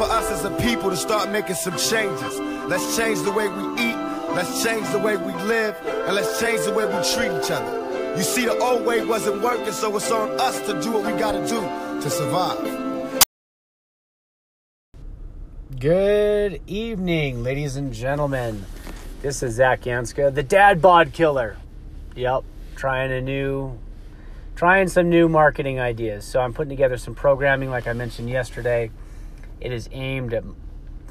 for us as a people to start making some changes. Let's change the way we eat, let's change the way we live, and let's change the way we treat each other. You see, the old way wasn't working, so it's on us to do what we gotta do to survive. Good evening, ladies and gentlemen. This is Zach Yanska, the dad bod killer. Yep, trying a new, trying some new marketing ideas. So I'm putting together some programming, like I mentioned yesterday. It is aimed at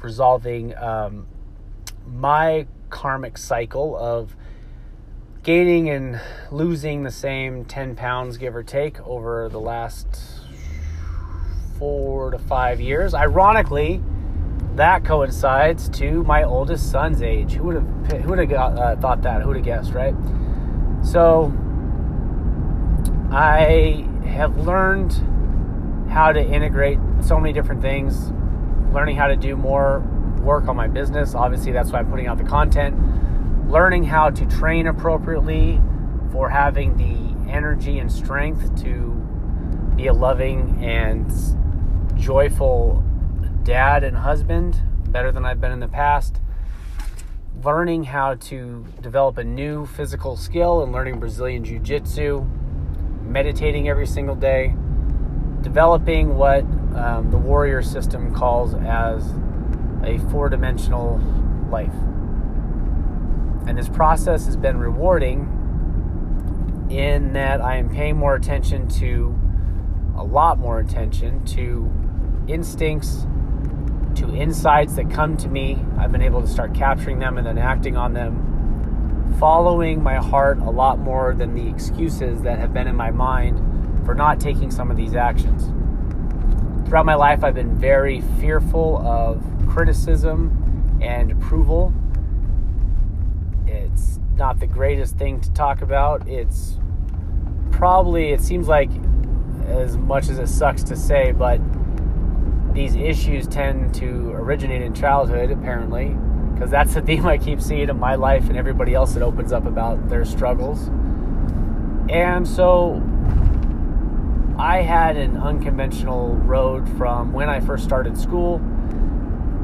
resolving um, my karmic cycle of gaining and losing the same 10 pounds, give or take, over the last four to five years. Ironically, that coincides to my oldest son's age. Who would have who would have uh, thought that? Who would have guessed, right? So I have learned how to integrate so many different things, learning how to do more work on my business. Obviously, that's why I'm putting out the content. Learning how to train appropriately for having the energy and strength to be a loving and joyful dad and husband better than I've been in the past. Learning how to develop a new physical skill and learning Brazilian Jiu Jitsu, meditating every single day, developing what um, the warrior system calls as a four dimensional life. And this process has been rewarding in that I am paying more attention to, a lot more attention to instincts, to insights that come to me. I've been able to start capturing them and then acting on them, following my heart a lot more than the excuses that have been in my mind for not taking some of these actions. Throughout my life, I've been very fearful of criticism and approval. It's not the greatest thing to talk about. It's probably, it seems like, as much as it sucks to say, but these issues tend to originate in childhood, apparently, because that's the theme I keep seeing in my life and everybody else that opens up about their struggles. And so I had an unconventional road from when I first started school.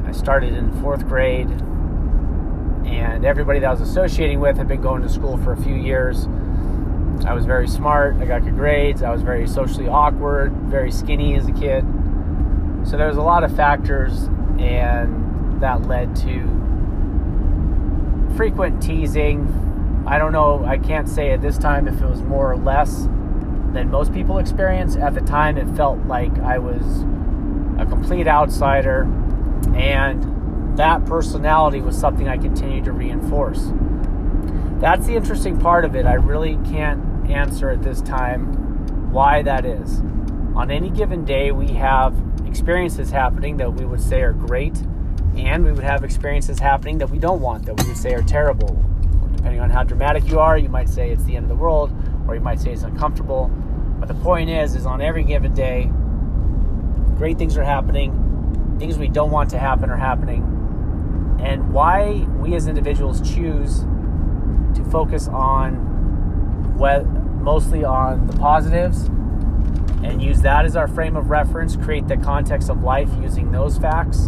I started in fourth grade, and everybody that I was associating with had been going to school for a few years. I was very smart, I got good grades, I was very socially awkward, very skinny as a kid. So there was a lot of factors, and that led to frequent teasing. I don't know, I can't say at this time if it was more or less than most people experience. At the time, it felt like I was a complete outsider, and that personality was something I continued to reinforce. That's the interesting part of it. I really can't answer at this time why that is. On any given day, we have experiences happening that we would say are great, and we would have experiences happening that we don't want, that we would say are terrible. Depending on how dramatic you are, you might say it's the end of the world, or you might say it's uncomfortable. But the point is, is on every given day, great things are happening, things we don't want to happen are happening, and why we as individuals choose to focus on what mostly on the positives and use that as our frame of reference, create the context of life using those facts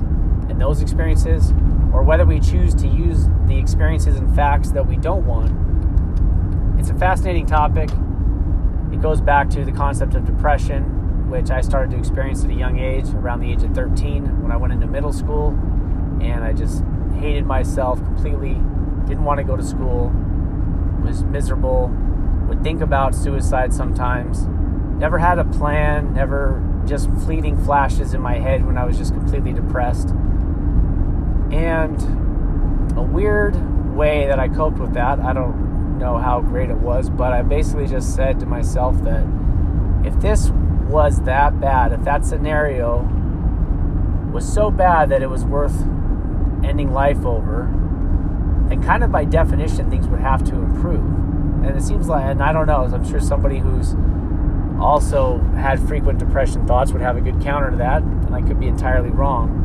and those experiences, or whether we choose to use the experiences and facts that we don't want. It's a fascinating topic. It goes back to the concept of depression, which I started to experience at a young age, around the age of 13, when I went into middle school, and I just hated myself completely, didn't want to go to school, was miserable, would think about suicide sometimes never had a plan, never just fleeting flashes in my head when I was just completely depressed. And a weird way that I coped with that, I don't know how great it was, but I basically just said to myself that if this was that bad, if that scenario was so bad that it was worth ending life over, then kind of by definition things would have to improve. And it seems like, and I don't know, I'm sure somebody who's also had frequent depression thoughts would have a good counter to that, and I could be entirely wrong.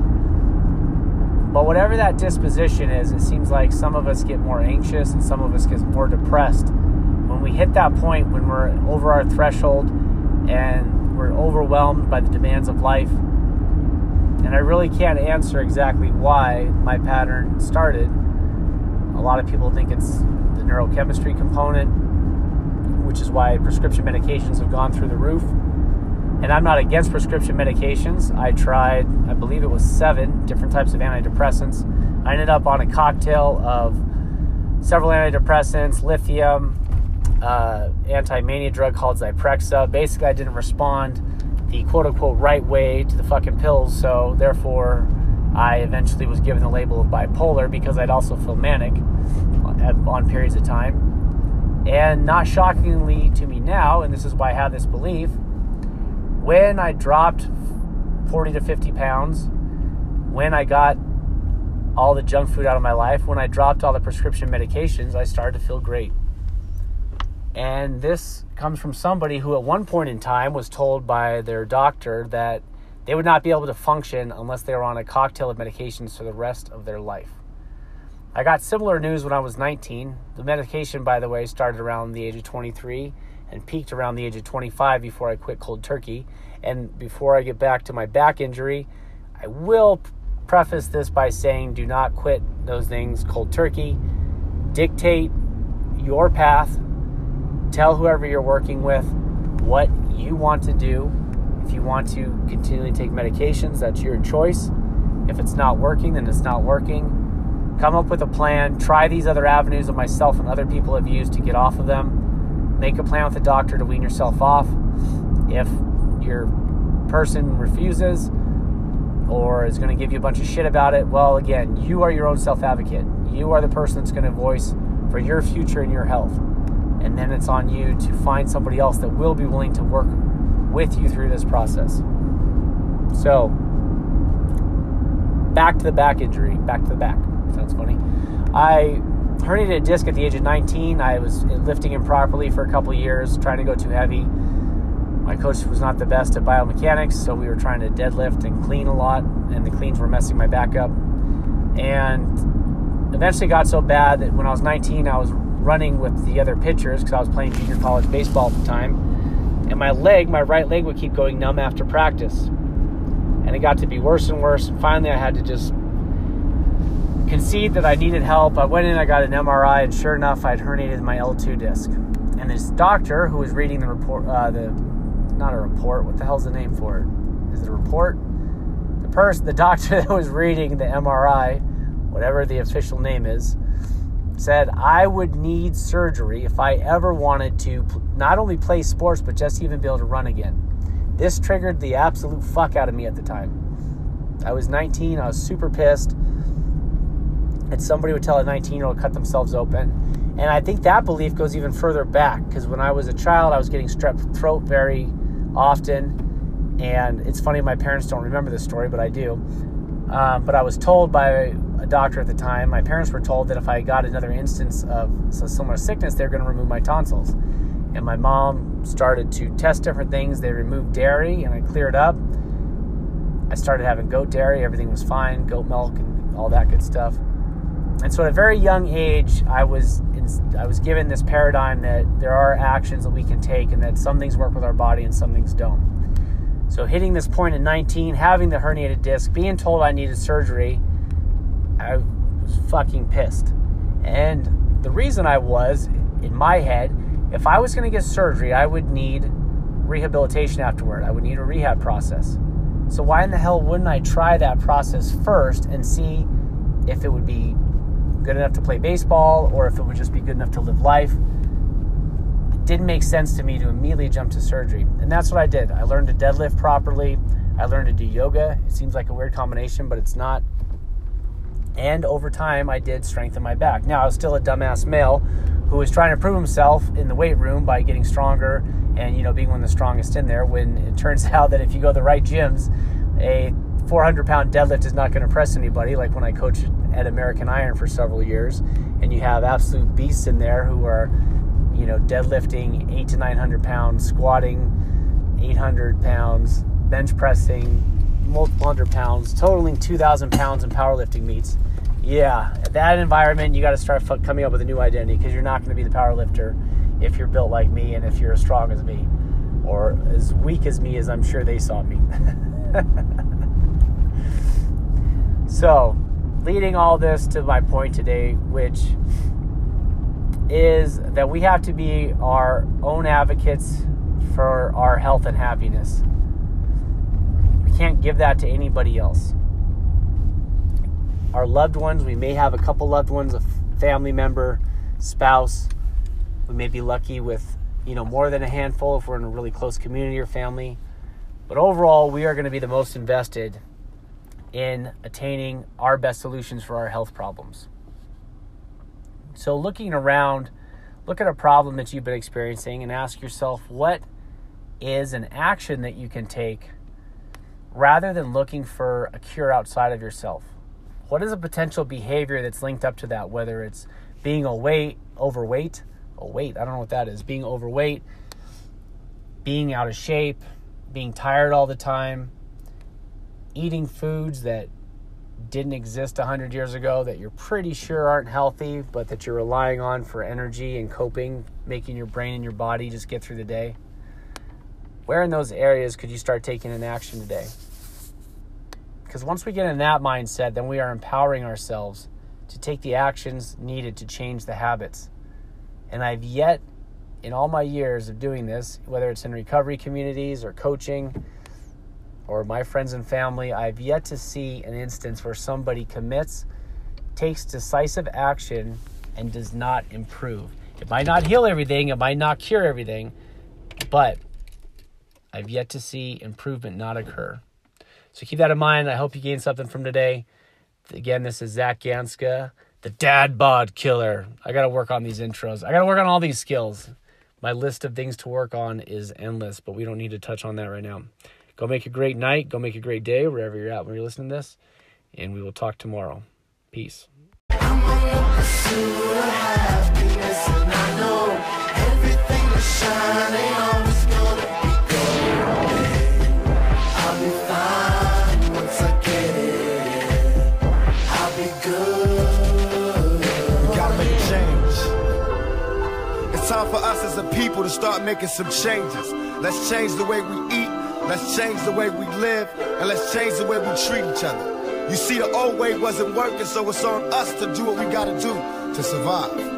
But whatever that disposition is, it seems like some of us get more anxious and some of us get more depressed. When we hit that point when we're over our threshold and we're overwhelmed by the demands of life, And I really can't answer exactly why my pattern started. A lot of people think it's the neurochemistry component, which is why prescription medications have gone through the roof. And I'm not against prescription medications. I tried, I believe it was seven different types of antidepressants. I ended up on a cocktail of several antidepressants, lithium, uh, anti-mania drug called Zyprexa. Basically, I didn't respond the quote unquote right way to the fucking pills, so therefore, I eventually was given the label of bipolar because I'd also feel manic on periods of time. And not shockingly to me now, and this is why I have this belief, when I dropped 40 to 50 pounds, when I got all the junk food out of my life, when I dropped all the prescription medications, I started to feel great. And this comes from somebody who, at one point in time, was told by their doctor that they would not be able to function unless they were on a cocktail of medications for the rest of their life. I got similar news when I was 19. The medication, by the way, started around the age of 23 and peaked around the age of 25 before I quit cold turkey. And before I get back to my back injury, I will preface this by saying do not quit those things cold turkey. Dictate your path tell whoever you're working with what you want to do. If you want to continually take medications, that's your choice. If it's not working, then it's not working. Come up with a plan. Try these other avenues that myself and other people have used to get off of them. Make a plan with the doctor to wean yourself off. If your person refuses or is going to give you a bunch of shit about it, well, again, you are your own self advocate. You are the person that's going to voice for your future and your health and then it's on you to find somebody else that will be willing to work with you through this process. So, back to the back injury, back to the back. Sounds funny. I herniated a disc at the age of 19. I was lifting improperly for a couple years, trying to go too heavy. My coach was not the best at biomechanics, so we were trying to deadlift and clean a lot, and the cleans were messing my back up. And eventually got so bad that when I was 19, I was running with the other pitchers because I was playing junior college baseball at the time. And my leg, my right leg, would keep going numb after practice. And it got to be worse and worse. And finally, I had to just concede that I needed help. I went in, I got an MRI, and sure enough, I'd herniated my L2 disc. And this doctor who was reading the report, uh, the not a report, what the hell's the name for it? Is it a report? The person, the doctor that was reading the MRI, whatever the official name is, said I would need surgery if I ever wanted to not only play sports, but just even be able to run again. This triggered the absolute fuck out of me at the time. I was 19, I was super pissed. And somebody would tell a 19 year old cut themselves open. And I think that belief goes even further back because when I was a child, I was getting strep throat very often. And it's funny, my parents don't remember this story, but I do. Um, but I was told by a doctor at the time, my parents were told that if I got another instance of a similar sickness, they're going to remove my tonsils. And my mom started to test different things. They removed dairy, and I cleared up. I started having goat dairy. Everything was fine, goat milk, and all that good stuff. And so, at a very young age, I was in, I was given this paradigm that there are actions that we can take, and that some things work with our body and some things don't. So, hitting this point at 19, having the herniated disc, being told I needed surgery I was fucking pissed. And the reason I was, in my head, if I was going to get surgery, I would need rehabilitation afterward. I would need a rehab process. So why in the hell wouldn't I try that process first and see if it would be good enough to play baseball or if it would just be good enough to live life? It didn't make sense to me to immediately jump to surgery. And that's what I did. I learned to deadlift properly. I learned to do yoga. It seems like a weird combination, but it's not. And over time, I did strengthen my back. Now, I was still a dumbass male who was trying to prove himself in the weight room by getting stronger and, you know, being one of the strongest in there. When it turns out that if you go to the right gyms, a 400 pound deadlift is not going to impress anybody. Like when I coached at American Iron for several years, and you have absolute beasts in there who are, you know, deadlifting eight to 900 pounds, squatting 800 pounds, bench pressing multiple hundred pounds, totaling 2,000 pounds in powerlifting meets. Yeah, that environment, you got to start coming up with a new identity because you're not going to be the powerlifter if you're built like me and if you're as strong as me or as weak as me as I'm sure they saw me. So, leading all this to my point today, which is that we have to be our own advocates for our health and happiness. We can't give that to anybody else. Our loved ones, we may have a couple loved ones, a family member, spouse. We may be lucky with, you know, more than a handful if we're in a really close community or family. But overall, we are going to be the most invested in attaining our best solutions for our health problems. So, looking around, look at a problem that you've been experiencing and ask yourself what is an action that you can take rather than looking for a cure outside of yourself. What is a potential behavior that's linked up to that, whether it's being overweight, overweight, oh wait, I don't know what that is, being overweight, being out of shape, being tired all the time, eating foods that didn't exist 100 years ago that you're pretty sure aren't healthy, but that you're relying on for energy and coping, making your brain and your body just get through the day? Where in those areas could you start taking an action today? Because once we get in that mindset, then we are empowering ourselves to take the actions needed to change the habits. And I've yet, in all my years of doing this, whether it's in recovery communities or coaching, or my friends and family, I've yet to see an instance where somebody commits, takes decisive action, and does not improve. It might not heal everything, it might not cure everything, but I've yet to see improvement not occur. So keep that in mind. I hope you gained something from today. Again, this is Zach Ganska, the dad bod killer. I got to work on these intros. I got to work on all these skills. My list of things to work on is endless, but we don't need to touch on that right now. Go make a great night. Go make a great day wherever you're at when you're listening to this. And we will talk tomorrow. Peace. For us as a people to start making some changes. Let's change the way we eat Let's change the way we live and let's change the way we treat each other. You see, the old way wasn't working, so it's on us to do what we gotta do to survive.